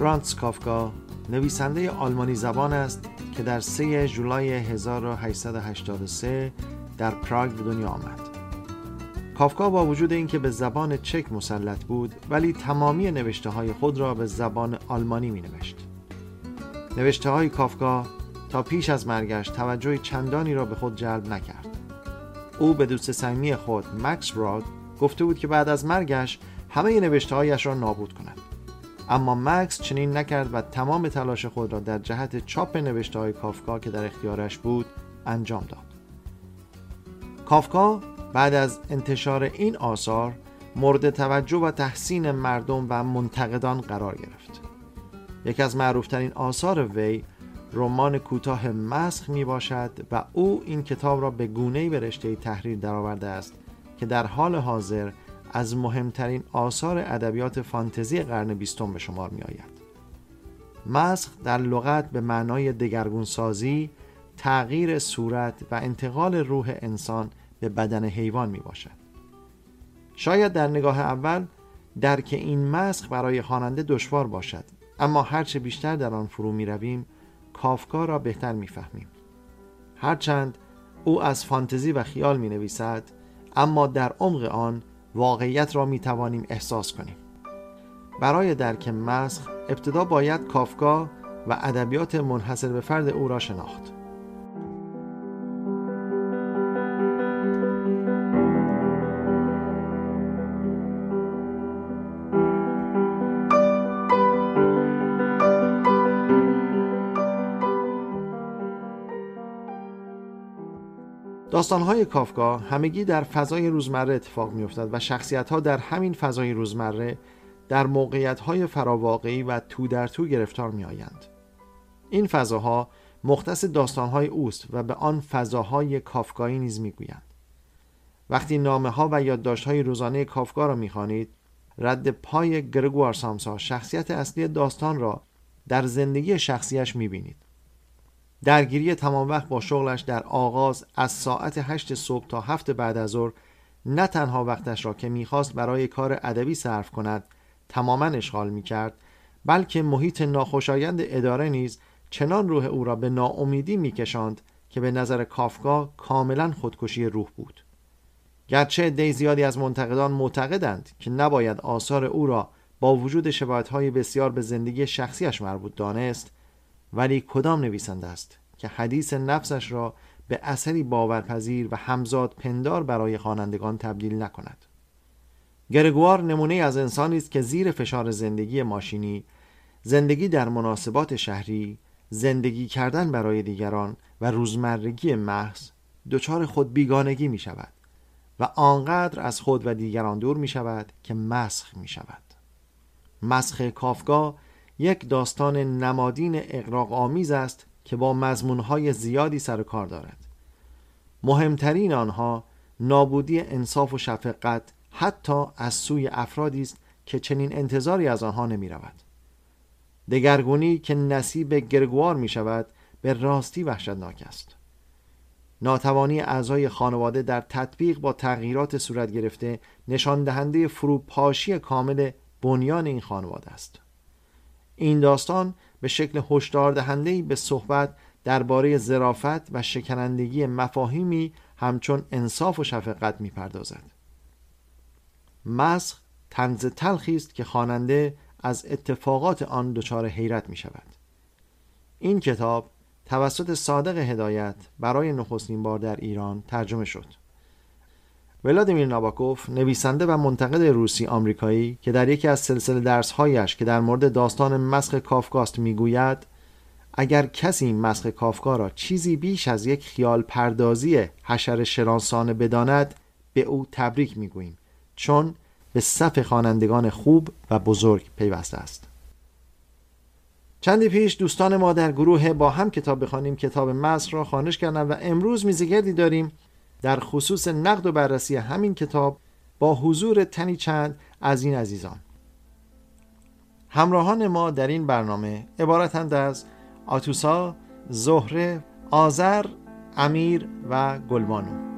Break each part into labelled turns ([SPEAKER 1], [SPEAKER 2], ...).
[SPEAKER 1] فرانس کافکا نویسنده آلمانی زبان است که در 3 جولای 1883 در پراگ به دنیا آمد. کافکا با وجود اینکه به زبان چک مسلط بود ولی تمامی نوشته های خود را به زبان آلمانی می نوشت. نوشته های کافکا تا پیش از مرگش توجه چندانی را به خود جلب نکرد. او به دوست صمیمی خود مکس براد گفته بود که بعد از مرگش همه نوشته هایش را نابود کند. اما مکس چنین نکرد و تمام تلاش خود را در جهت چاپ نوشته های کافکا که در اختیارش بود انجام داد. کافکا بعد از انتشار این آثار مورد توجه و تحسین مردم و منتقدان قرار گرفت. یکی از معروفترین آثار وی رمان کوتاه مسخ می باشد و او این کتاب را به گونه‌ای به رشته تحریر درآورده است که در حال حاضر از مهمترین آثار ادبیات فانتزی قرن بیستم به شمار می آید. مسخ در لغت به معنای دگرگونسازی، تغییر صورت و انتقال روح انسان به بدن حیوان می باشد. شاید در نگاه اول درک این مسخ برای خواننده دشوار باشد اما هرچه بیشتر در آن فرو می رویم کافکا را بهتر می فهمیم. هرچند او از فانتزی و خیال می نویسد اما در عمق آن واقعیت را می توانیم احساس کنیم. برای درک مسخ ابتدا باید کافکا و ادبیات منحصر به فرد او را شناخت. داستانهای کافکا همگی در فضای روزمره اتفاق میافتد و شخصیتها در همین فضای روزمره در موقعیتهای فراواقعی و تو در تو گرفتار می آیند. این فضاها مختص داستانهای اوست و به آن فضاهای کافکایی نیز می‌گویند. وقتی نامه ها و یادداشت‌های روزانه کافکا را می‌خوانید رد پای گرگوار سامسا شخصیت اصلی داستان را در زندگی شخصیش می‌بینید. درگیری تمام وقت با شغلش در آغاز از ساعت هشت صبح تا هفت بعد از ظهر نه تنها وقتش را که می‌خواست برای کار ادبی صرف کند تماما اشغال می‌کرد بلکه محیط ناخوشایند اداره نیز چنان روح او را به ناامیدی میکشاند که به نظر کافکا کاملا خودکشی روح بود. گرچه عده زیادی از منتقدان معتقدند که نباید آثار او را با وجود شباهت‌های بسیار به زندگی شخصیش مربوط دانست ولی کدام نویسنده است که حدیث نفسش را به اثری باورپذیر و همزاد پندار برای خوانندگان تبدیل نکند؟ گرگوار نمونه از انسانی است که زیر فشار زندگی ماشینی زندگی در مناسبات شهری زندگی کردن برای دیگران و روزمرگی محض دچار خود بیگانگی می شود و آنقدر از خود و دیگران دور می شود که مسخ می شود. مسخ کافگاه یک داستان نمادین اقراق آمیز است که با مضمونهای زیادی سر کار دارد. مهمترین آنها نابودی انصاف و شفقت حتی از سوی افرادی است که چنین انتظاری از آنها نمی رود. دگرگونی که نصیب گرگوار می شود به راستی وحشتناک است. ناتوانی اعضای خانواده در تطبیق با تغییرات صورت گرفته نشان دهنده فروپاشی کامل بنیان این خانواده است. این داستان به شکل هشدار دهنده به صحبت درباره ظرافت و شکنندگی مفاهیمی همچون انصاف و شفقت می‌پردازد. مسخ تنز تلخی است که خواننده از اتفاقات آن دچار حیرت می شود. این کتاب توسط صادق هدایت برای نخستین بار در ایران ترجمه شد. ولادیمیر ناباکوف نویسنده و منتقد روسی آمریکایی که در یکی از سلسله درسهایش که در مورد داستان مسخ کافکاست می‌گوید اگر کسی مسخ کافکا را چیزی بیش از یک خیال پردازی حشر شرانسانه بداند به او تبریک می‌گوییم چون به صف خوانندگان خوب و بزرگ پیوسته است. چندی پیش دوستان ما در گروه با هم کتاب بخوانیم. کتاب مسخ را خانش کردن و امروز میزگردی داریم. در خصوص نقد و بررسی همین کتاب با حضور تنی چند از این عزیزان. همراهان ما در این برنامه عبارتند از آتوسا، زهره، آذر، امیر و گلبانو.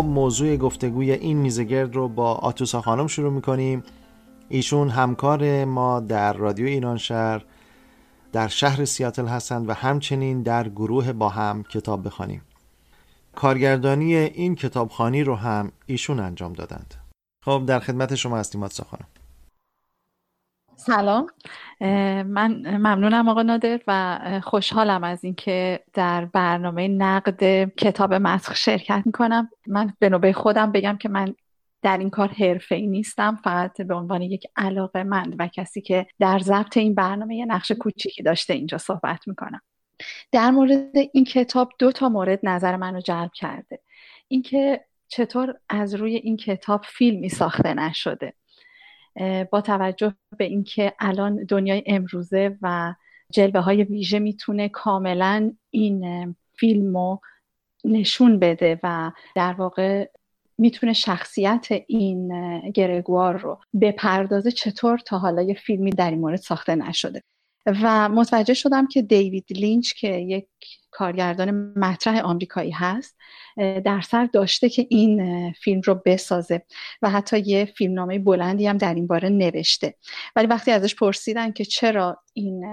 [SPEAKER 1] خب موضوع گفتگوی این میزگرد رو با آتوسا خانم شروع می‌کنیم. ایشون همکار ما در رادیو ایران شهر در شهر سیاتل هستند و همچنین در گروه با هم کتاب بخوانیم. کارگردانی این کتابخانی رو هم ایشون انجام دادند. خب در خدمت شما هستیم آتوسا خانم.
[SPEAKER 2] سلام. من ممنونم آقا نادر و خوشحالم از اینکه در برنامه نقد کتاب مسخ شرکت می‌کنم. من به نوبه خودم بگم که من در این کار حرفه ای نیستم فقط به عنوان یک علاقه مند و کسی که در ضبط این برنامه یه نقش کوچیکی داشته اینجا صحبت می‌کنم. در مورد این کتاب دو تا مورد نظر منو جلب کرده. اینکه چطور از روی این کتاب فیلمی ساخته نشده. با توجه به اینکه الان دنیای امروزه و جلوه های ویژه می‌تونه کاملا این فیلم رو نشون بده و در واقع می‌تونه شخصیت این گرگوار رو بپردازه چطور تا حالا یه فیلمی در این مورد ساخته نشده. و متوجه شدم که دیوید لینچ که یک کارگردان مطرح آمریکایی هست در سر داشته که این فیلم رو بسازه و حتی یه فیلمنامه بلندی هم در این باره نوشته. ولی وقتی ازش پرسیدن که چرا این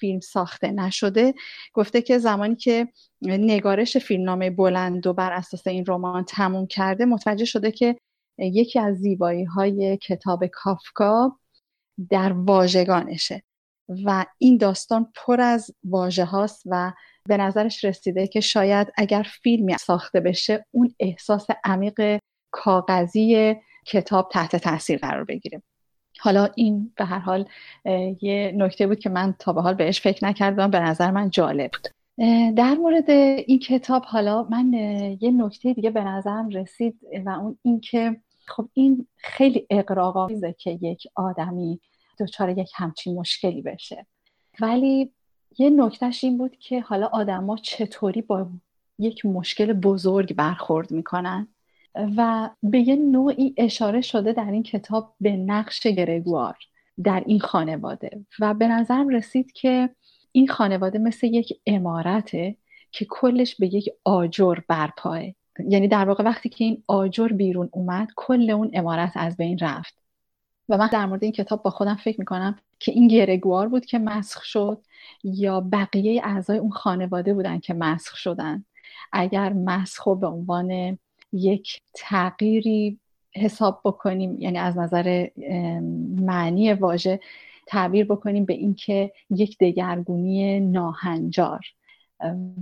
[SPEAKER 2] فیلم ساخته نشده گفته که زمانی که نگارش فیلمنامه بلند و بر اساس این رمان تموم کرده متوجه شده که یکی از زیبایی های کتاب کافکا در واژگانشه و این داستان پر از واژه هاست و به نظرش رسیده که شاید اگر فیلمی ساخته بشه اون احساس عمیق کاغذی کتاب تحت تاثیر قرار بگیره. حالا این به هر حال یه نکته بود که من تا به حال بهش فکر نکردم. به نظر من جالب بود. در مورد این کتاب حالا من یه نکته دیگه به نظرم رسید و اون اینکه خب این خیلی اقراق‌آمیزه که یک آدمی دچار یک همچین مشکلی بشه. ولی یه نکتهش این بود که حالا آدما چطوری با یک مشکل بزرگ برخورد می‌کنن و به یه نوعی اشاره شده در این کتاب به نقش گرگوار در این خانواده و به نظرم رسید که این خانواده مثل یک امارته که کلش به یک آجر برپاه یعنی در واقع وقتی که این آجر بیرون اومد کل اون امارت از بین رفت. و من در مورد این کتاب با خودم فکر می‌کنم که این گرگوار بود که مسخ شد یا بقیه اعضای اون خانواده بودن که مسخ شدن. اگر مسخ به عنوان یک تغییری حساب بکنیم یعنی از نظر معنی واژه تعبیر بکنیم به اینکه یک دگرگونی ناهنجار.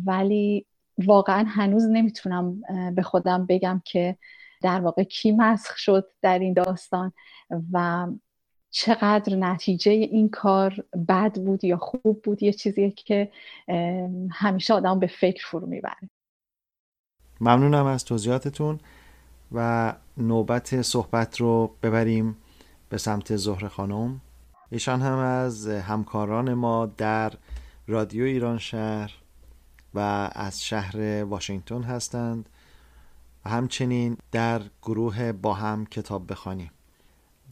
[SPEAKER 2] ولی واقعا هنوز نمی‌تونم به خودم بگم که در واقع کی مسخ شد در این داستان و چقدر نتیجه این کار بد بود یا خوب بود یه چیزیه که همیشه آدم به فکر فرو می‌بره.
[SPEAKER 1] ممنونم از توضیحاتتون و نوبت صحبت رو ببریم به سمت زهر خانم. ایشان هم از همکاران ما در رادیو ایران شهر و از شهر واشنگتن هستند و همچنین در گروه با هم کتاب بخوانیم.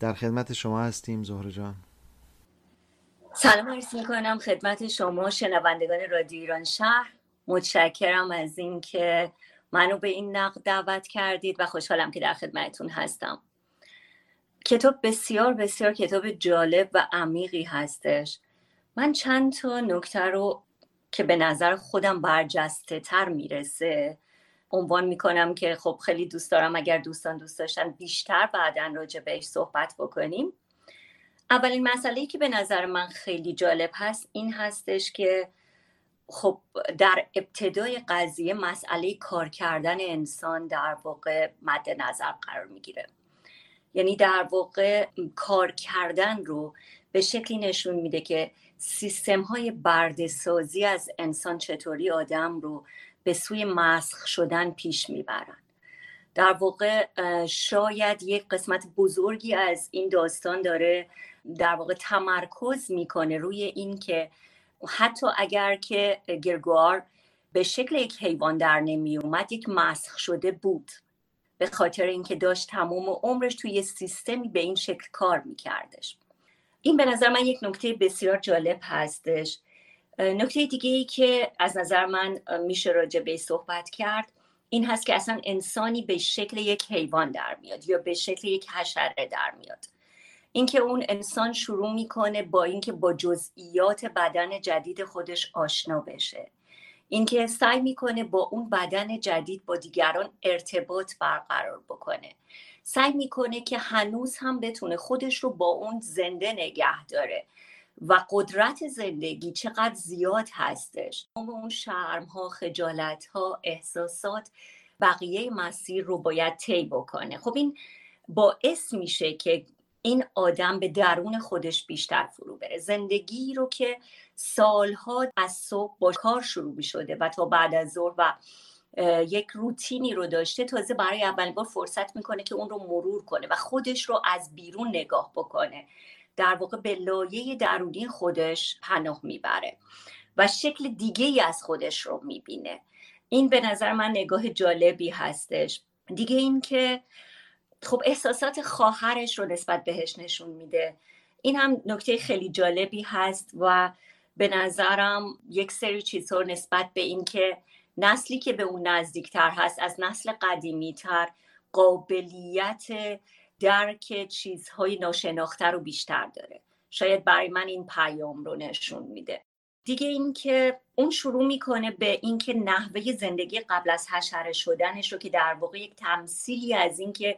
[SPEAKER 1] در خدمت شما هستیم زهر جان.
[SPEAKER 3] سلام عرض می‌کنم خدمت شما شنوندگان رادیو ایران شهر. متشکرم از اینکه منو به این نقد دعوت کردید و خوشحالم که در خدمتتون هستم. کتاب بسیار بسیار کتاب جالب و عمیقی هستش. من چند تا نکته رو که به نظر خودم برجسته تر می‌رسه عنوان می‌کنم که خب خیلی دوست دارم اگر دوستان دوست داشتن بیشتر بعدا راجع بهش صحبت بکنیم. اولین مسئله که به نظر من خیلی جالب هست این هستش که خب در ابتدای قضیه مسئله کار کردن انسان در واقع مد نظر قرار می‌گیره. یعنی در واقع کار کردن رو به شکلی نشون میده که سیستم های بردهسازی از انسان چطوری آدم رو به سوی مسخ شدن پیش می‌برن در واقع شاید یک قسمت بزرگی از این داستان داره در واقع تمرکز می‌کنه روی این که حتی اگر که گرگوار به شکل یک حیوان در نمی اومد یک مسخ شده بود. به خاطر اینکه داشت تمام عمرش توی سیستمی به این شکل کار میکردش. این به نظر من یک نکته بسیار جالب هستش. نکته دیگه ای که از نظر من میشه راجع به صحبت کرد این هست که اصلا انسانی به شکل یک حیوان در میاد یا به شکل یک حشره در میاد. اینکه اون انسان شروع می‌کنه با اینکه با جزئیات بدن جدید خودش آشنا بشه. اینکه سعی می‌کنه با اون بدن جدید با دیگران ارتباط برقرار بکنه. سعی می‌کنه که هنوز هم بتونه خودش رو با اون زنده نگه داره. و قدرت زندگی چقدر زیاد هستش. اون شرم ها خجالت ها احساسات بقیه مسیر رو باید طی بکنه. خب این باعث میشه که این آدم به درون خودش بیشتر فرو بره. زندگی رو که سالها از صبح با کار شروع می شده و تا بعد از ظهر و یک روتینی رو داشته تازه برای اولین بار فرصت می‌کنه که اون رو مرور کنه و خودش رو از بیرون نگاه بکنه. در واقع به لایه درونی خودش پناه می‌بره و شکل دیگه ای از خودش رو می‌بینه. این به نظر من نگاه جالبی هستش. دیگه این که خب احساسات خواهرش رو نسبت بهش نشون میده. این هم نکته خیلی جالبی هست و به نظرم یک سری چیزها نسبت به اینکه نسلی که به اون نزدیکتر هست از نسل قدیمی تر قابلیت درک چیزهای ناشناخته رو بیشتر داره. شاید برای من این پیام رو نشون میده. دیگه اینکه اون شروع می‌کنه به اینکه نحوه زندگی قبل از حشره شدنش رو که در واقع یک تمثیلی از اینکه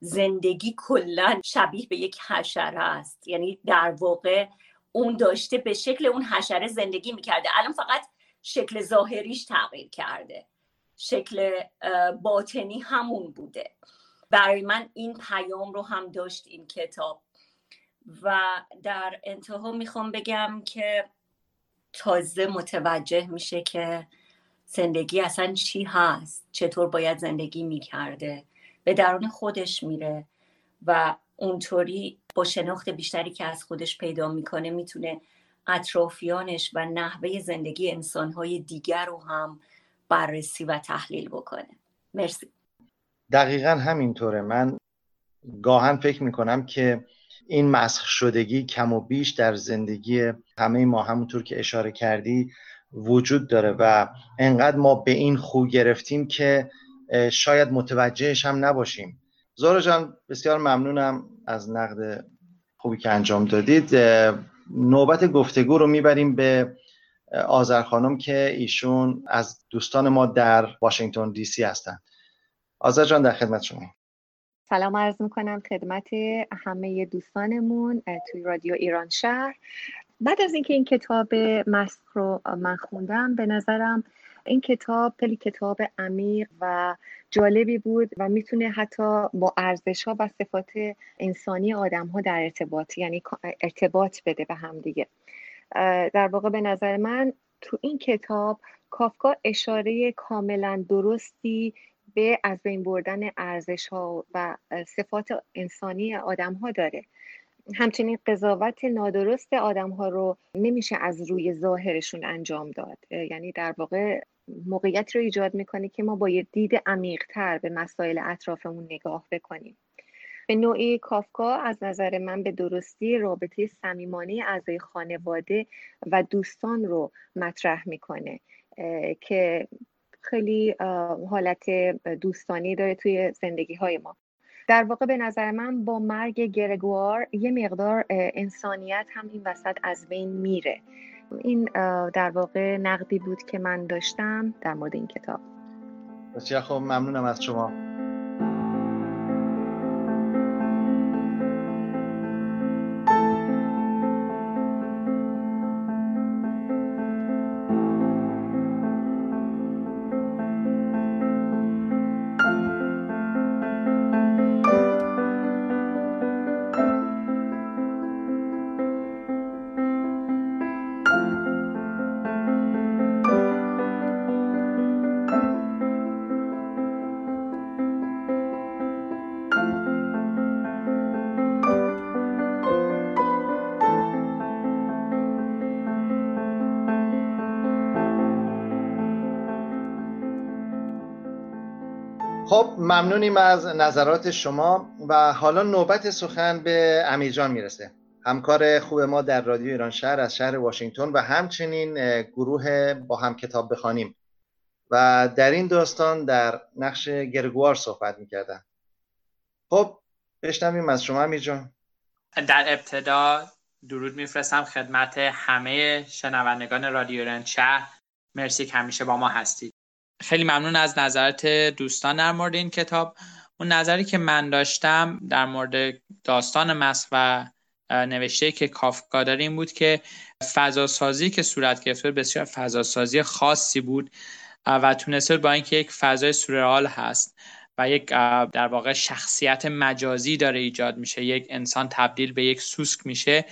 [SPEAKER 3] زندگی کلا شبیه به یک حشره است. یعنی در واقع اون داشته به شکل اون حشره زندگی می‌کرده. الان فقط شکل ظاهریش تغییر کرده. شکل باطنی همون بوده. برای من این پیام رو هم داشت این کتاب. و در انتها می‌خوام بگم که تازه متوجه میشه که زندگی اصلا چی هست چطور باید زندگی می‌کرده. به درون خودش میره و اونطوری با شناخت بیشتری که از خودش پیدا می‌کنه می‌تونه اطرافیانش و نحوه زندگی انسانهای دیگر رو هم بررسی و تحلیل بکنه. مرسی.
[SPEAKER 4] دقیقا همینطوره. من گاهن فکر می‌کنم که این مسخ شدگی کم و بیش در زندگی همه ما همونطور که اشاره کردی وجود داره و انقدر ما به این خو گرفتیم که شاید متوجهش هم نباشیم. زارا جان بسیار ممنونم از نقد خوبی که انجام دادید. نوبت گفتگو رو می‌بریم به آذر خانم که ایشون از دوستان ما در واشنگتن دی سی هستند آذر جان در خدمت شما.
[SPEAKER 5] سلام عرض می‌کنم خدمت همه دوستانمون توی رادیو ایران شهر. بعد از اینکه این کتاب مسخ رو من خوندم به نظرم این کتاب خیلی کتاب عمیق و جالبی بود و می‌تونه حتی با ارزش ها و صفات انسانی آدم ها در ارتباط یعنی ارتباط بده به هم دیگه. در واقع به نظر من تو این کتاب کافکا اشاره کاملا درستی به از بین بردن ارزش ها و صفات انسانی آدم ها داره. همچنین قضاوت نادرست آدم ها رو نمیشه از روی ظاهرشون انجام داد. یعنی در واقع موقعیت رو ایجاد می‌کنه که ما با یه دید عمیقتر به مسائل اطرافمون نگاه بکنیم. به نوعی کافکا از نظر من به درستی رابطه صمیمانه اعضای خانواده و دوستان رو مطرح می‌کنه که خیلی حالت دوستانی داره توی زندگی های ما. در واقع به نظر من با مرگ گرگوار یه مقدار انسانیت هم این وسط از بین میره. این در واقع نقدی بود که من داشتم در مورد این کتاب.
[SPEAKER 4] بسیار خب ممنونم از شما. خب ممنونیم از نظرات شما و حالا نوبت سخن به امیرجان می‌رسه. همکار خوب ما در رادیو ایران شهر از شهر واشنگتن و همچنین گروه با هم کتاب بخوانیم. و
[SPEAKER 1] در این داستان در نقش گرگوار صحبت می‌کردن. خب بشنویم از شما امیر جان.
[SPEAKER 6] در ابتدا درود میفرستم خدمت همه شنوندگان رادیو رنچه شهر. مرسی که همیشه با ما هستید. خیلی ممنون از نظرات دوستان در مورد این کتاب. اون نظری که من داشتم در مورد داستان مسخ و نوشته که کافکا داره این بود که فضاسازی که صورت گرفته بسیار فضاسازی خاصی بود و تونسته با اینکه یک فضای سورئال هست و یک در واقع شخصیت مجازی داره ایجاد میشه یک انسان تبدیل به یک سوسک میشه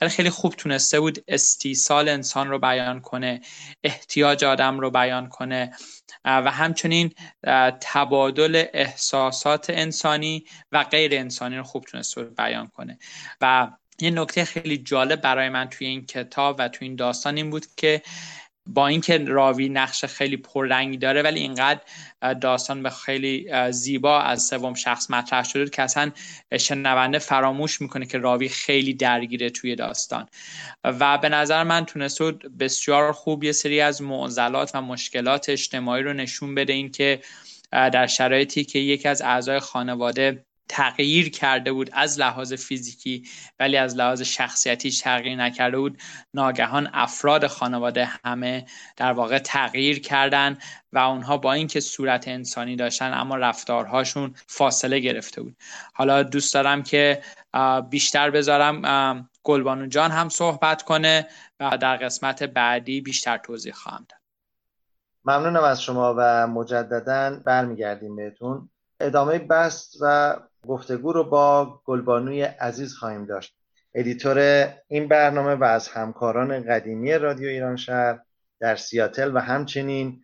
[SPEAKER 6] ولی خیلی خوب تونسته بود استیصال انسان رو بیان کنه احتیاج آدم رو بیان کنه. و همچنین تبادل احساسات انسانی و غیر انسانی رو خوب تونسته بیان کنه. و یه نکته خیلی جالب برای من توی این کتاب و توی این داستان این بود که با اینکه راوی نقش خیلی پررنگی داره ولی اینقدر داستان به خیلی زیبا از سوم شخص مطرح شده که اصلا شنونده فراموش می‌کنه که راوی خیلی درگیره توی داستان. و به نظر من تونسته بسیار خوب یه سری از معضلات و مشکلات اجتماعی رو نشون بده این که در شرایطی که یکی از اعضای خانواده تغییر کرده بود از لحاظ فیزیکی ولی از لحاظ شخصیتی تغییر نکرده بود. ناگهان افراد خانواده همه در واقع تغییر کردن و اونها با اینکه صورت انسانی داشتن اما رفتارهاشون فاصله گرفته بود. حالا دوست دارم که بیشتر بذارم گلبانو جان هم صحبت کنه و در قسمت بعدی بیشتر توضیح خواهم داد.
[SPEAKER 1] ممنونم از شما و مجددا برمیگردیم بهتون. ادامه بحث و گفتگو رو با گلبانوی عزیز خواهیم داشت. ادیتور این برنامه و از همکاران قدیمی رادیو ایران شهر در سیاتل و همچنین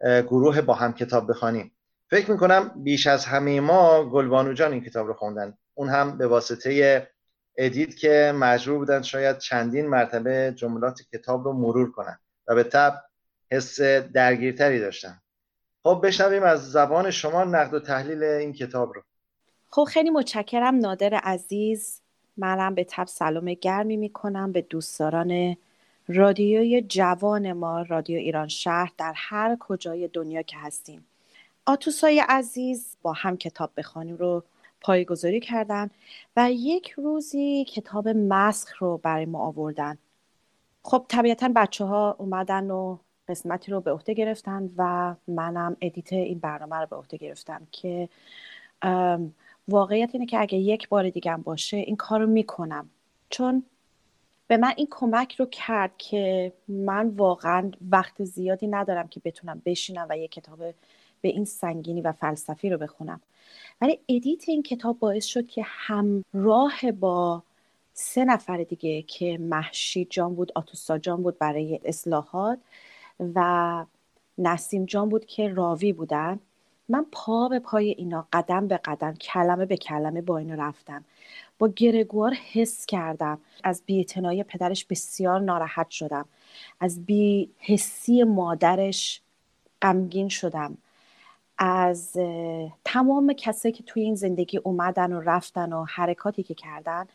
[SPEAKER 1] گروه با هم کتاب بخوانیم. فکر می‌کنم بیش از همه ما گلبانو جان این کتاب رو خوندن. اون هم به واسطه ادیت که مجبور بودن شاید چندین مرتبه جملات کتاب رو مرور کنن و به تب حس درگیرتری داشتن. خب بشنویم از زبان شما نقد و تحلیل این کتاب رو.
[SPEAKER 7] خب خیلی متشکرم نادر عزیز. منم به تب سلام گرمی می‌کنم. به دوستداران رادیوی جوان ما رادیو ایران شهر در هر کجای دنیا که هستیم. آتوسای عزیز با هم کتاب بخوانیم رو پایگذاری کردن و یک روزی کتاب مسخ رو برای ما آوردن. خب طبیعتا بچه ها اومدن و قسمتی رو به عهده گرفتن و منم ادیت این برنامه رو به عهده گرفتم که واقعیت اینه که اگه یک بار دیگه باشه این کار رو می‌کنم. چون به من این کمک رو کرد که من واقعا وقت زیادی ندارم که بتونم بشینم و یک کتاب به این سنگینی و فلسفی رو بخونم. ولی ادیت این کتاب باعث شد که همراه با سه نفر دیگه که محشید جان بود آتوسا جان بود برای اصلاحات و نسیم جان بود که راوی بودن من پا به پای اینا قدم به قدم کلمه به کلمه با اینو رفتم. با گرگوار حس کردم. از بیاعتنایی پدرش بسیار ناراحت شدم. از بی حسی مادرش غمگین شدم. از تمام کسایی که توی این زندگی اومدن و رفتن و حرکاتی که کردن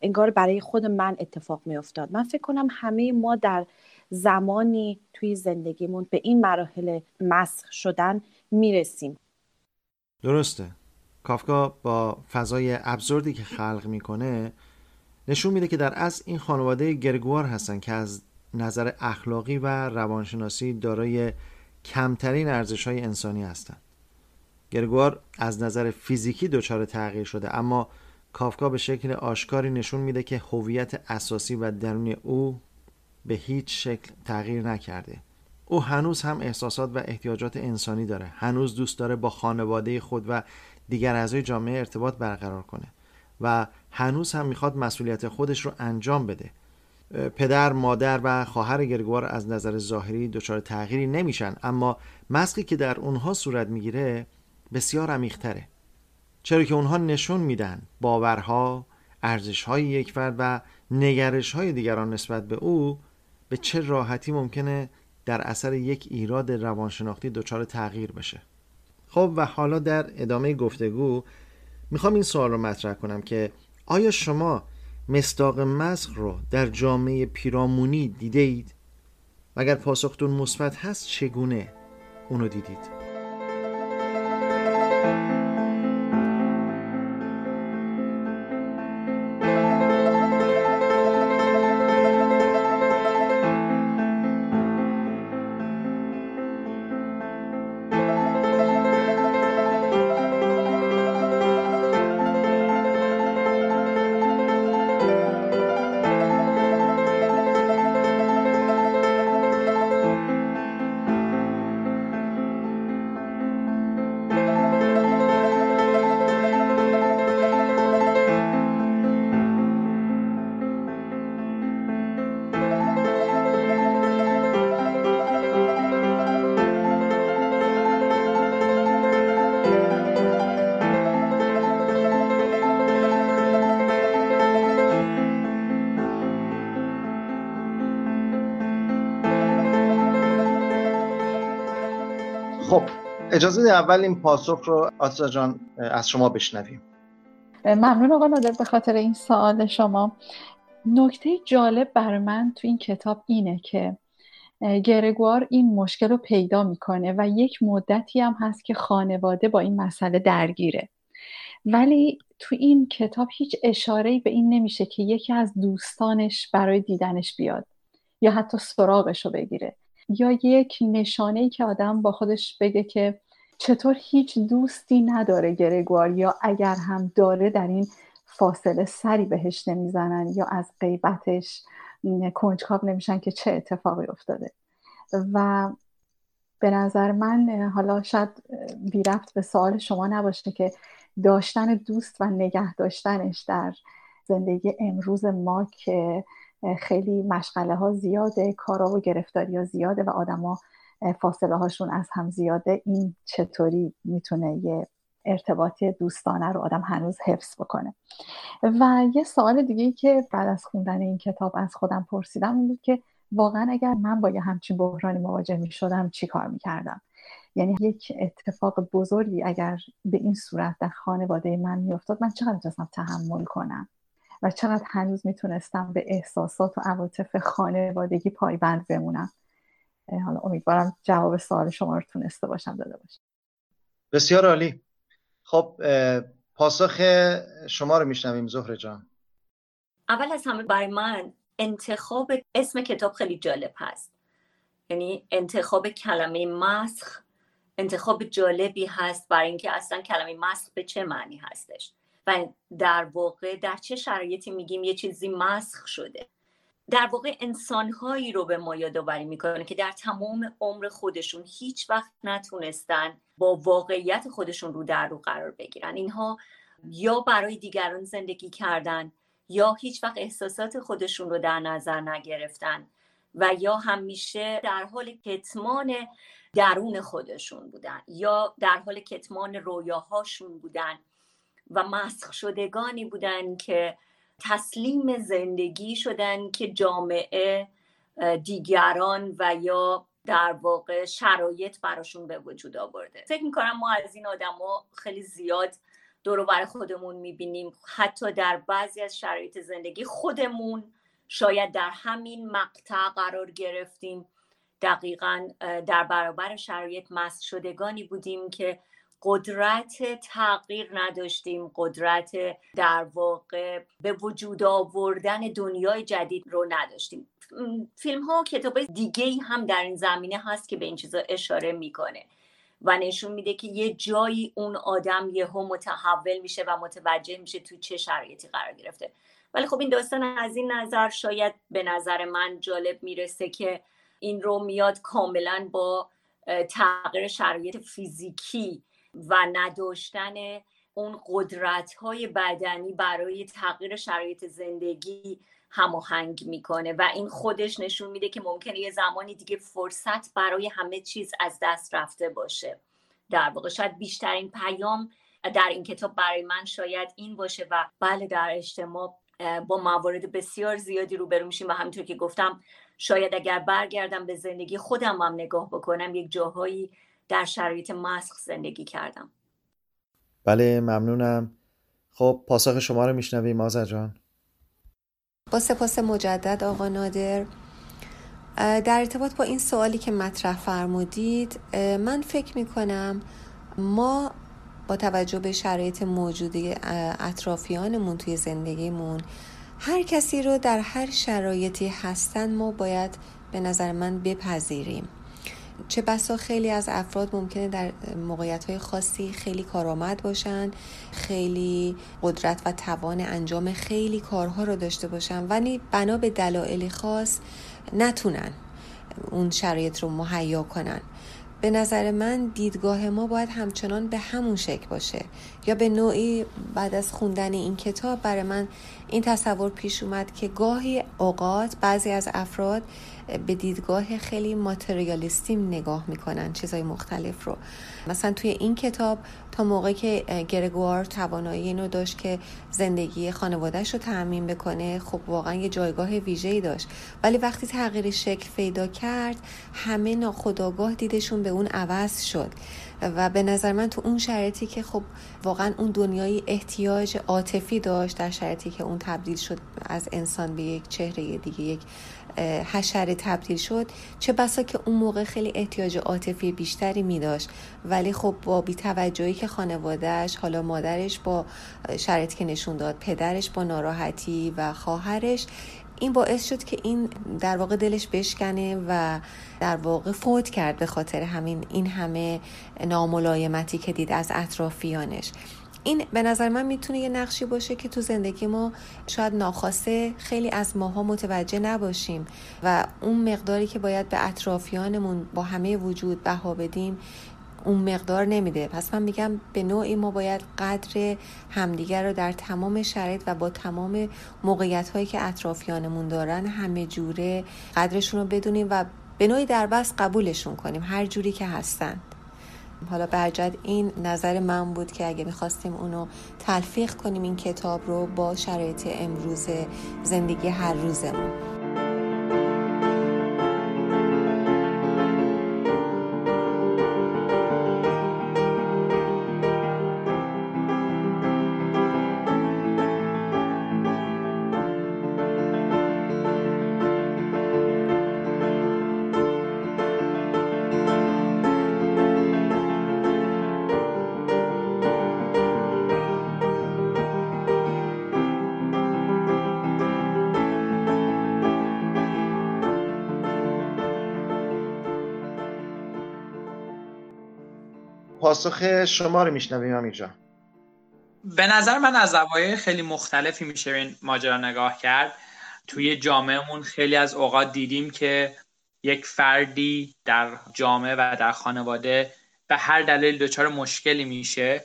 [SPEAKER 7] انگار برای خود من اتفاق می افتاد من فکر کنم همه ما در زمانی توی زندگیمون به این مراحل مسخ شدن می‌رسیم.
[SPEAKER 1] درسته. کافکا با فضای ابزوردی که خلق می‌کنه نشون میده که در از این خانواده گرگوار هستن که از نظر اخلاقی و روانشناسی دارای کمترین ارزش های انسانی هستند. گرگوار از نظر فیزیکی دچار تغییر شده اما کافکا به شکل آشکاری نشون میده که هویت اساسی و درونی او به هیچ شکل تغییر نکرده. او هنوز هم احساسات و احتیاجات انسانی داره. هنوز دوست داره با خانواده خود و دیگر اعضای جامعه ارتباط برقرار کنه و هنوز هم می‌خواد مسئولیت خودش رو انجام بده. پدر، مادر و خواهر گرگوار از نظر ظاهری دچار تغییری نمیشن اما مسقی که در اونها صورت می‌گیره بسیار عمیقتره. چرا که اونها نشون میدن باورها، ارزشهای یک فرد و نگرشهای دیگران نسبت به او به چه راحتی ممکنه در اثر یک ایراد روانشناختی دچار تغییر بشه خب و حالا در ادامه گفتگو می‌خوام این سوال رو مطرح کنم که آیا شما مستاق مسخ رو در جامعه پیرامونی؟ و اگر پاسختون مثبت هست چگونه؟ اونو دیدید اجازه اول این پاسخ رو آتزا جان از شما بشنویم.
[SPEAKER 2] ممنون آقا نادر به خاطر این سوال شما. نکته جالب بر من تو این کتاب اینه که گرگوار این مشکل رو پیدا می‌کنه و یک مدتی هم هست که خانواده با این مسئله درگیره. ولی تو این کتاب هیچ اشاره به این نمیشه که یکی از دوستانش برای دیدنش بیاد یا حتی سراغش رو بگیره. یا یک نشانه ای که آدم با خودش بگه که چطور هیچ دوستی نداره گرگوار یا اگر هم داره در این فاصله سری بهش نمی‌زنن یا از غیبتش کنجکاو نمیشن که چه اتفاقی افتاده. و به نظر من حالا شاید بی رفت به سوال شما نباشه که داشتن دوست و نگه داشتنش در زندگی امروز ما که خیلی مشغله ها زیاده کارا و گرفتاری ها زیاده و آدما فاصله هاشون از هم زیاده. این چطوری می‌تونه یه ارتباطی دوستانه رو آدم هنوز حفظ بکنه؟ و یه سوال دیگه که بعد از خوندن این کتاب از خودم پرسیدم این بود که واقعا اگر من با یه همچین بحرانی مواجه می شدم چی کار می کردم یعنی یک اتفاق بزرگی اگر به این صورت در خانواده من میافتاد من چقدر می‌تونستم تحمل کنم؟ و چقدر هنوز می‌تونستم به احساسات و عواطف خانوادگی پایبند بمونم. حالا امیدوارم جواب سوال شما رو تونسته باشم داده باشم.
[SPEAKER 1] بسیار عالی. خب پاسخ شما رو میشنویم زهره جان.
[SPEAKER 3] اول از همه برای من انتخاب اسم کتاب خیلی جالب هست. یعنی انتخاب کلمه مسخ انتخاب جالبی هست برای اینکه اصلا کلمه مسخ به چه معنی هستش. و در واقع در چه شرایطی میگیم یه چیزی مسخ شده. در واقع انسانهایی رو به ما یادآوری می‌کنه که در تمام عمر خودشون هیچ وقت نتونستن با واقعیت خودشون رو در رو قرار بگیرن. اینها یا برای دیگران زندگی کردن یا هیچ وقت احساسات خودشون رو در نظر نگرفتن و یا همیشه در حال کتمان درون خودشون بودن یا در حال کتمان رویاهاشون بودن. و مسخ شدگانی بودن که تسلیم زندگی شدن که جامعه دیگران و یا در واقع شرایط براشون به وجود آورده. فکر می‌کنم ما از این آدما خیلی زیاد دور بر خودمون می‌بینیم. حتی در بعضی از شرایط زندگی خودمون شاید در همین مقطع قرار گرفتیم. دقیقا در برابر شرایط مست شدگانی بودیم که قدرت تغییر نداشتیم قدرت در واقع به وجود آوردن دنیای جدید رو نداشتیم. فیلم ها و کتاب دیگه هم در این زمینه هست که به این چیزا اشاره می‌کنه و نشون میده که یه جایی اون آدم یهو متحول میشه و متوجه میشه توی چه شرایطی قرار گرفته. ولی خب این داستان از این نظر شاید به نظر من جالب می‌رسه که این رو میاد کاملا با تغییر شرایط فیزیکی و نداشتن اون قدرت های بدنی برای تغییر شرایط زندگی هماهنگ می‌کنه و این خودش نشون میده که ممکنه یه زمانی دیگه فرصت برای همه چیز از دست رفته باشه. در واقع شاید بیشترین پیام در این کتاب برای من شاید این باشه و بله در اجتماع با موارد بسیار زیادی روبرو میشیم و همینطور که گفتم شاید اگر برگردم به زندگی خودم هم نگاه بکنم یک جاهایی در شرایط مسخ زندگی کردم.
[SPEAKER 1] بله ممنونم. خب پاسخ شما رو میشنویم مازر جان.
[SPEAKER 8] با سپاس مجدد آقا نادر. در ارتباط با این سوالی که مطرح فرمودید من فکر می کنم ما با توجه به شرایط موجوده اطرافیانمون توی زندگیمون هر کسی رو در هر شرایطی هستن ما باید به نظر من بپذیریم. چه بسا خیلی از افراد ممکنه در موقعیت های خاصی خیلی کارآمد باشن خیلی قدرت و توان انجام خیلی کارها رو داشته باشن ولی بنا به دلایل خاص نتونن اون شرایط رو مهیا کنن. به نظر من دیدگاه ما باید همچنان به همون شکل باشه. یا به نوعی بعد از خوندن این کتاب برای من این تصور پیش اومد که گاهی اوقات بعضی از افراد به دیدگاه خیلی ماتریالیستی نگاه می‌کنن چیزهای مختلف رو. مثلا توی این کتاب تا موقعی که گرگوار توانایی اینو داشت که زندگی خانوادهش رو تعمین بکنه خب واقعا یه جایگاه ویژه‌ای داشت. ولی وقتی تغییر شکل پیدا کرد همه ناخداگاه دیدشون به اون عوض شد. و به نظر من تو اون شرایطی که خب واقعا اون دنیای احتیاج عاطفی داشت در شرایطی که اون تبدیل شد از انسان به یک چهره دیگه یک حشره تبدیل شد. چه بسا که اون موقع خیلی احتیاج عاطفی بیشتری می داشت. ولی خب با بیتوجهی که خانوادهش حالا مادرش با شرایطی که نشون داد پدرش با ناراحتی و خواهرش این باعث شد که این در واقع دلش بشکنه و در واقع فوت کرد به خاطر همین این همه ناملایمتی که دید از اطرافیانش. این به نظر من می‌تونه یه نقشی باشه که تو زندگی ما شاید ناخواسته خیلی از ماها متوجه نباشیم و اون مقداری که باید به اطرافیانمون با همه وجود بها بدیم اون مقدار نمیده. پس من میگم به نوعی ما باید قدر همدیگر رو در تمام شرایط و با تمام موقعیت هایی که اطرافیانمون دارن همه جوره قدرشون رو بدونیم و به نوعی در بس قبولشون کنیم هر جوری که هستن. حالا برجد این نظر من بود که اگه می‌خواستیم اونو تلفیق کنیم این کتاب رو با شرایط امروز زندگی هر روزمون.
[SPEAKER 1] پاسخ شما رو میشنویم امیر جان.
[SPEAKER 6] به نظر من از زوایای خیلی مختلفی میشه این ماجرا نگاه کرد. توی جامعهمون خیلی از اوقات دیدیم که یک فردی در جامعه و در خانواده به هر دلیل دچار مشکلی میشه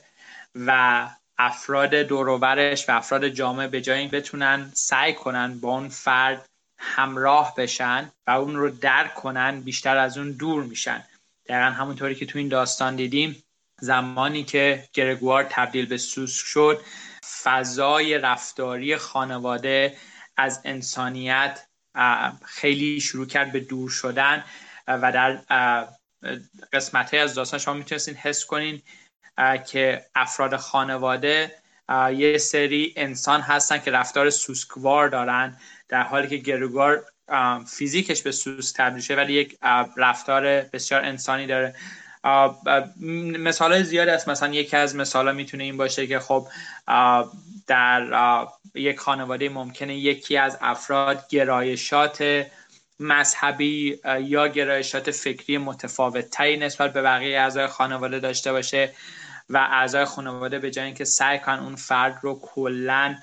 [SPEAKER 6] و افراد دوروبرش و افراد جامعه به جای این بتونن سعی کنن با اون فرد همراه بشن و اون رو درک کنن بیشتر از اون دور میشن. دقیقا همونطوری که تو این داستان دیدیم زمانی که گرگوار تبدیل به سوسک شد فضای رفتاری خانواده از انسانیت خیلی شروع کرد به دور شدن و در قسمت های از داستان شما می‌تونستین حس کنین که افراد خانواده یه سری انسان هستن که رفتار سوسکوار دارن در حالی که گرگوار فیزیکش به سوسک تبدیل شده ولی یک رفتار بسیار انسانی داره. مثال های زیاد است. مثلا یکی از مثال ها می‌تونه این باشه که خب در یک خانواده ممکنه یکی از افراد گرایشات مذهبی یا گرایشات فکری متفاوت تری نسبت به بقیه اعضای خانواده داشته باشه و اعضای خانواده به جای اینکه سعی کنن اون فرد رو کلا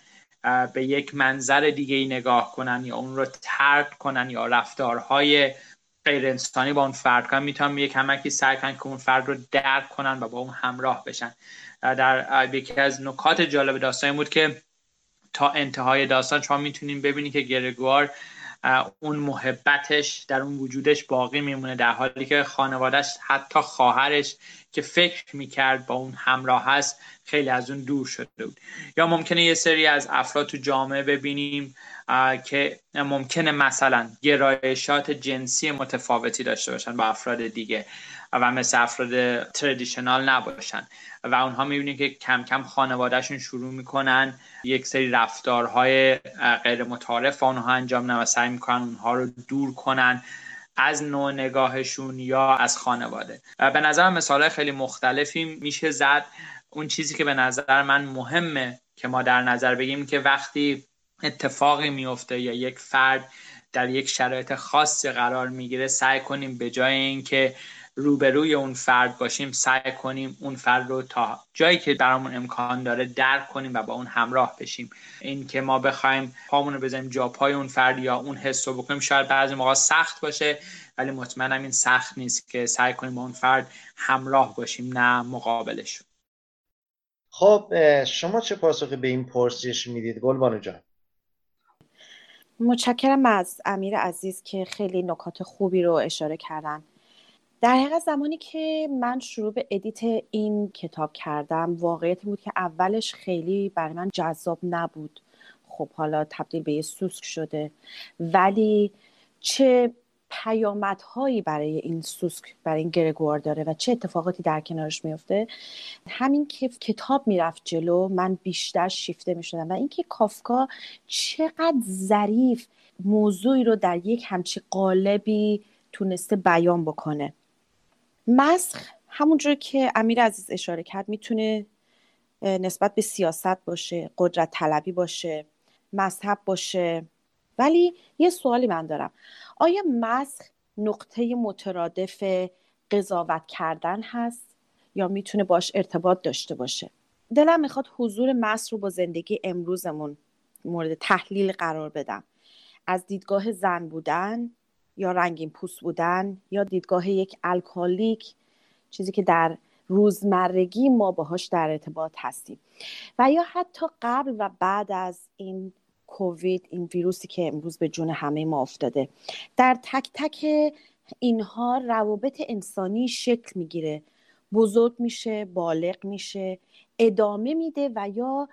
[SPEAKER 6] به یک منظر دیگه ای نگاه کنن یا اون رو ترک کنن یا رفتارهای غیر انسانی با اون فرد کنن می‌تونن یه کمکی سعی کنن که اون فرد رو درک کنن و با اون همراه بشن. در یکی از نکات جالب داستان بود که تا انتهای داستان شما می‌تونین ببینید که گرگوار اون محبتش در اون وجودش باقی میمونه در حالی که خانوادهش حتی خواهرش که فکر می‌کرد با اون همراه هست خیلی از اون دور شده بود. یا ممکنه یه سری از افراد تو جامعه ببینیم که ممکنه مثلا گرایشات جنسی متفاوتی داشته باشن با افراد دیگه و مثل افراد تردیشنال نباشن و اونها می‌بینید که کم کم خانوادهشون شروع می‌کنن یک سری رفتارهای غیر متعارف اونها انجام نه و سعی می‌کنن اونها رو دور کنن از نوع نگاهشون یا از خانواده. به نظر مثال خیلی مختلفی میشه زد. اون چیزی که به نظر من مهمه که ما در نظر بگیم که وقتی اتفاقی میفته یا یک فرد در یک شرایط خاصی قرار می‌گیره سعی کنیم به جای اینکه روبروی اون فرد باشیم سعی کنیم اون فرد رو تا جایی که برامون امکان داره درک کنیم و با اون همراه بشیم. این که ما بخوایم پامون رو بزنیم جا پای اون فرد یا اون حس رو بکنیم شاید بعضی موقع سخت باشه ولی مطمئنم این سخت نیست که سعی کنیم با اون فرد همراه باشیم نه مقابلش.
[SPEAKER 1] خب شما چه پاسخی به این پرسش می‌دید؟ گلبانو جان.
[SPEAKER 7] متشکرم از امیر عزیز که خیلی نکات خوبی رو اشاره کردن. در حقیقت زمانی که من شروع به ادیت این کتاب کردم واقعیت بود که اولش خیلی برای من جذاب نبود. خب حالا تبدیل به یه سوسک شده. ولی چه پیامدهایی برای این سوسک برای این گرگوار داره و چه اتفاقاتی در کنارش میفته؟ همین که کتاب می‌رفت جلو من بیشتر شیفته می‌شدم و اینکه کافکا چقدر ظریف موضوعی رو در یک همچی قالبی تونسته بیان بکنه. مسخ همونجور که امیر عزیز اشاره کرد می‌تونه نسبت به سیاست باشه قدرت طلبی باشه مذهب باشه ولی یه سوالی من دارم. آیا مسخ نقطه مترادف قضاوت کردن هست یا می‌تونه باش ارتباط داشته باشه؟ دلم می‌خواد حضور مسخ رو با زندگی امروزمون مورد تحلیل قرار بدم. از دیدگاه زن بودن یا رنگین پوست بودن یا دیدگاه یک الکالیک چیزی که در روزمرگی ما باهاش در ارتباط هستیم. و یا حتی قبل و بعد از این کووید این ویروسی که امروز به جون همه ما افتاده. در تک تک اینها روابط انسانی شکل می‌گیره. بزرگ میشه بالغ میشه ادامه میده و یا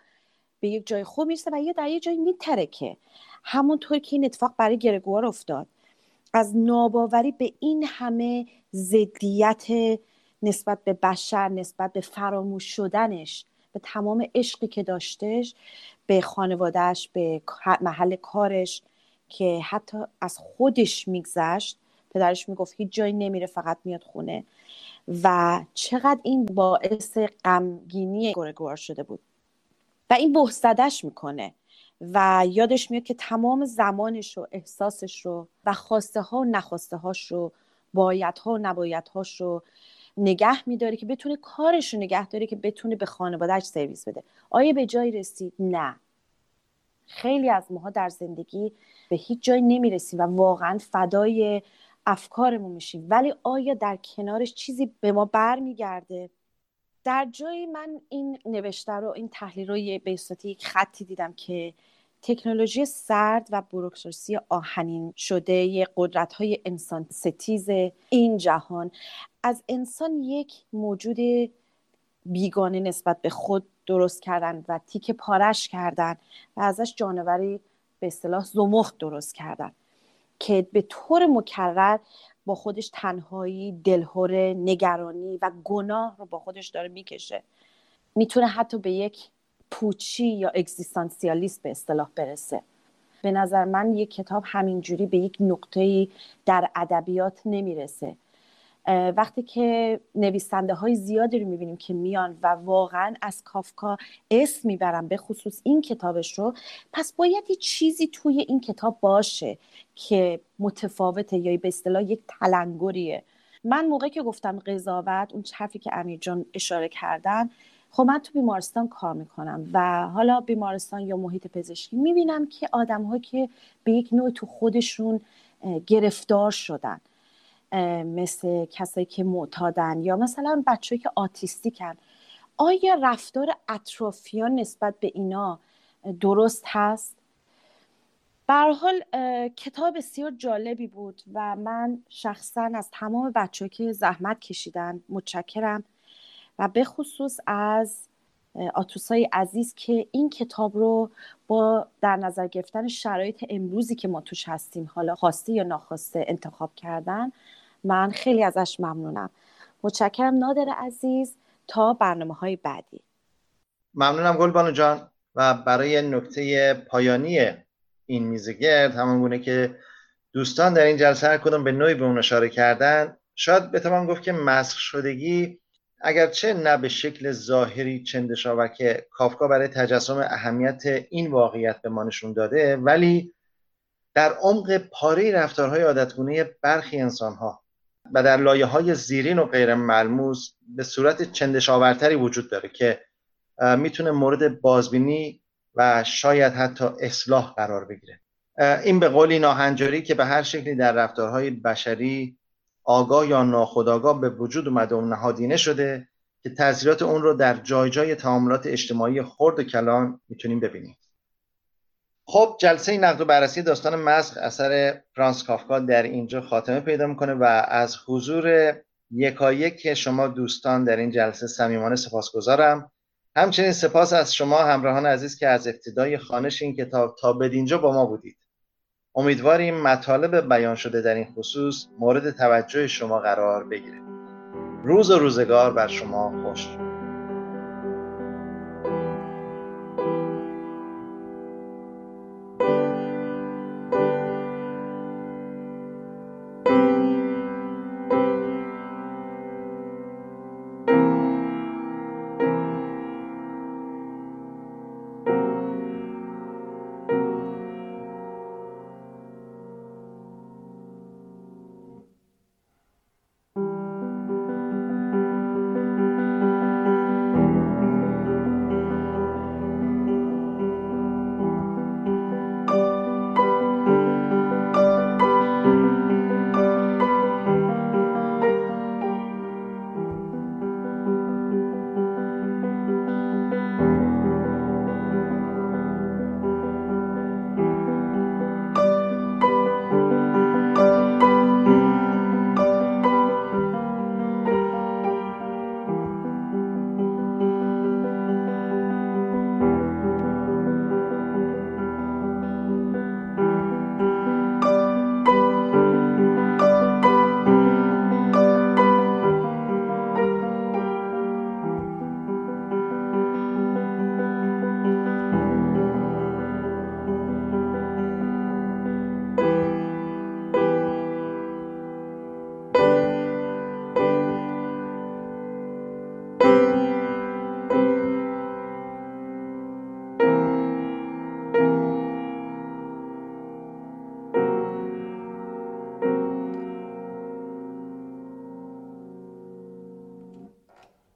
[SPEAKER 7] به یک جای خوب می‌رسه و یا در یک جایی میترکه. همونطور که این اتفاق برای گرگوار افتاد. از ناباوری به این همه زدیت نسبت به بشر نسبت به فراموش شدنش به تمام عشقی که داشتش به خانوادهش به محل کارش که حتی از خودش میگذشت. پدرش می‌گفت هیچ جایی نمیره فقط میاد خونه. و چقدر این باعث غمگینی گرگوار شده بود. و این بهزدش می‌کنه. و یادش میاد که تمام زمانش رو احساسش رو و خواسته ها و نخواسته هاش رو باید ها و نباید هاش رو نگه میداره که بتونه کارش رو نگه داره که بتونه به خانوادهش سرویس بده. آیا به جایی رسید؟ نه. خیلی از ماها در زندگی به هیچ جایی نمی‌رسیم و واقعا فدای افکارمون میشیم. ولی آیا در کنارش چیزی به ما برمیگرده؟ در جایی من این نوشته رو این تحلیل رو به یک خطی دیدم که تکنولوژی سرد و بروکراسی آهنین شده قدرت های انسان ستیز این جهان. از انسان یک موجود بیگانه نسبت به خود درست کردن و تیک پارش کردن و ازش جانوری به اصطلاح زمخت درست کردن که به طور مکرر با خودش تنهایی دلهوره نگرانی و گناه رو با خودش داره می‌کشه. می‌تونه حتی به یک پوچی یا اگزیستانسیالیست به اصطلاح برسه. به نظر من یک کتاب همینجوری به یک نقطه در ادبیات نمی‌رسه. وقتی که نویسنده های زیادی رو می‌بینیم که میان و واقعا از کافکا اسم می‌برن به خصوص این کتابش رو پس باید یه چیزی توی این کتاب باشه که متفاوته یا به اصطلاح یک تلنگریه. من موقعی که گفتم قضاوت اون حرفی که امیر جان اشاره کردن خب من تو بیمارستان کار می‌کنم و حالا بیمارستان یا محیط پزشکی می‌بینم که آدم که به یک نوع تو خودشون گرفتار شدن مثل کسایی که معتادن یا مثلا بچه‌ای که آتیستیکن. آیا رفتار اطرافیان نسبت به اینا درست هست؟ حال کتاب بسیار جالبی بود و من شخصا از تمام بچه که زحمت کشیدن متشکرم. و به خصوص از آتوسای عزیز که این کتاب رو با در نظر گرفتن شرایط امروزی که ما توش هستیم حالا خواسته یا ناخواسته انتخاب کردن من خیلی ازش ممنونم. متشکرم نادر عزیز. تا برنامه های بعدی.
[SPEAKER 1] ممنونم گلبانو جان. و برای نکته پایانی این میزگرد همون گونه که
[SPEAKER 4] دوستان در این جلسه هر کدوم به نوعی به اون اشاره کردن شاید بتوان گفت که مسخ شدگی اگرچه نه به شکل ظاهری چندشا که کافکا برای تجسم اهمیت این واقعیت به ما نشون داده ولی در عمق پاره رفتارهای عادتگونه برخی انسانها و در لایه های زیرین و غیر ملموس به صورت چندشاورتری وجود داره که می‌تونه مورد بازبینی و شاید حتی اصلاح قرار بگیره. این به قولی ناهنجاری که به هر شکلی در رفتارهای بشری آگاه یا ناخودآگاه به وجود اومده و نهادینه شده که تاثیرات اون رو در جای جای تعاملات اجتماعی خرد و کلان می‌تونیم ببینیم. خب جلسه نقد و بررسی داستان مسخ اثر فرانس کافکا در اینجا خاتمه پیدا می‌کنه و از حضور یکایک شما دوستان در این جلسه صمیمانه سپاسگزارم. همچنین سپاس از شما همراهان عزیز که از ابتدای خانش این کتاب تا بدینجا با ما بودید. امیدواریم مطالب بیان شده در این خصوص مورد توجه شما قرار بگیره. روز و روزگار بر شما خوش.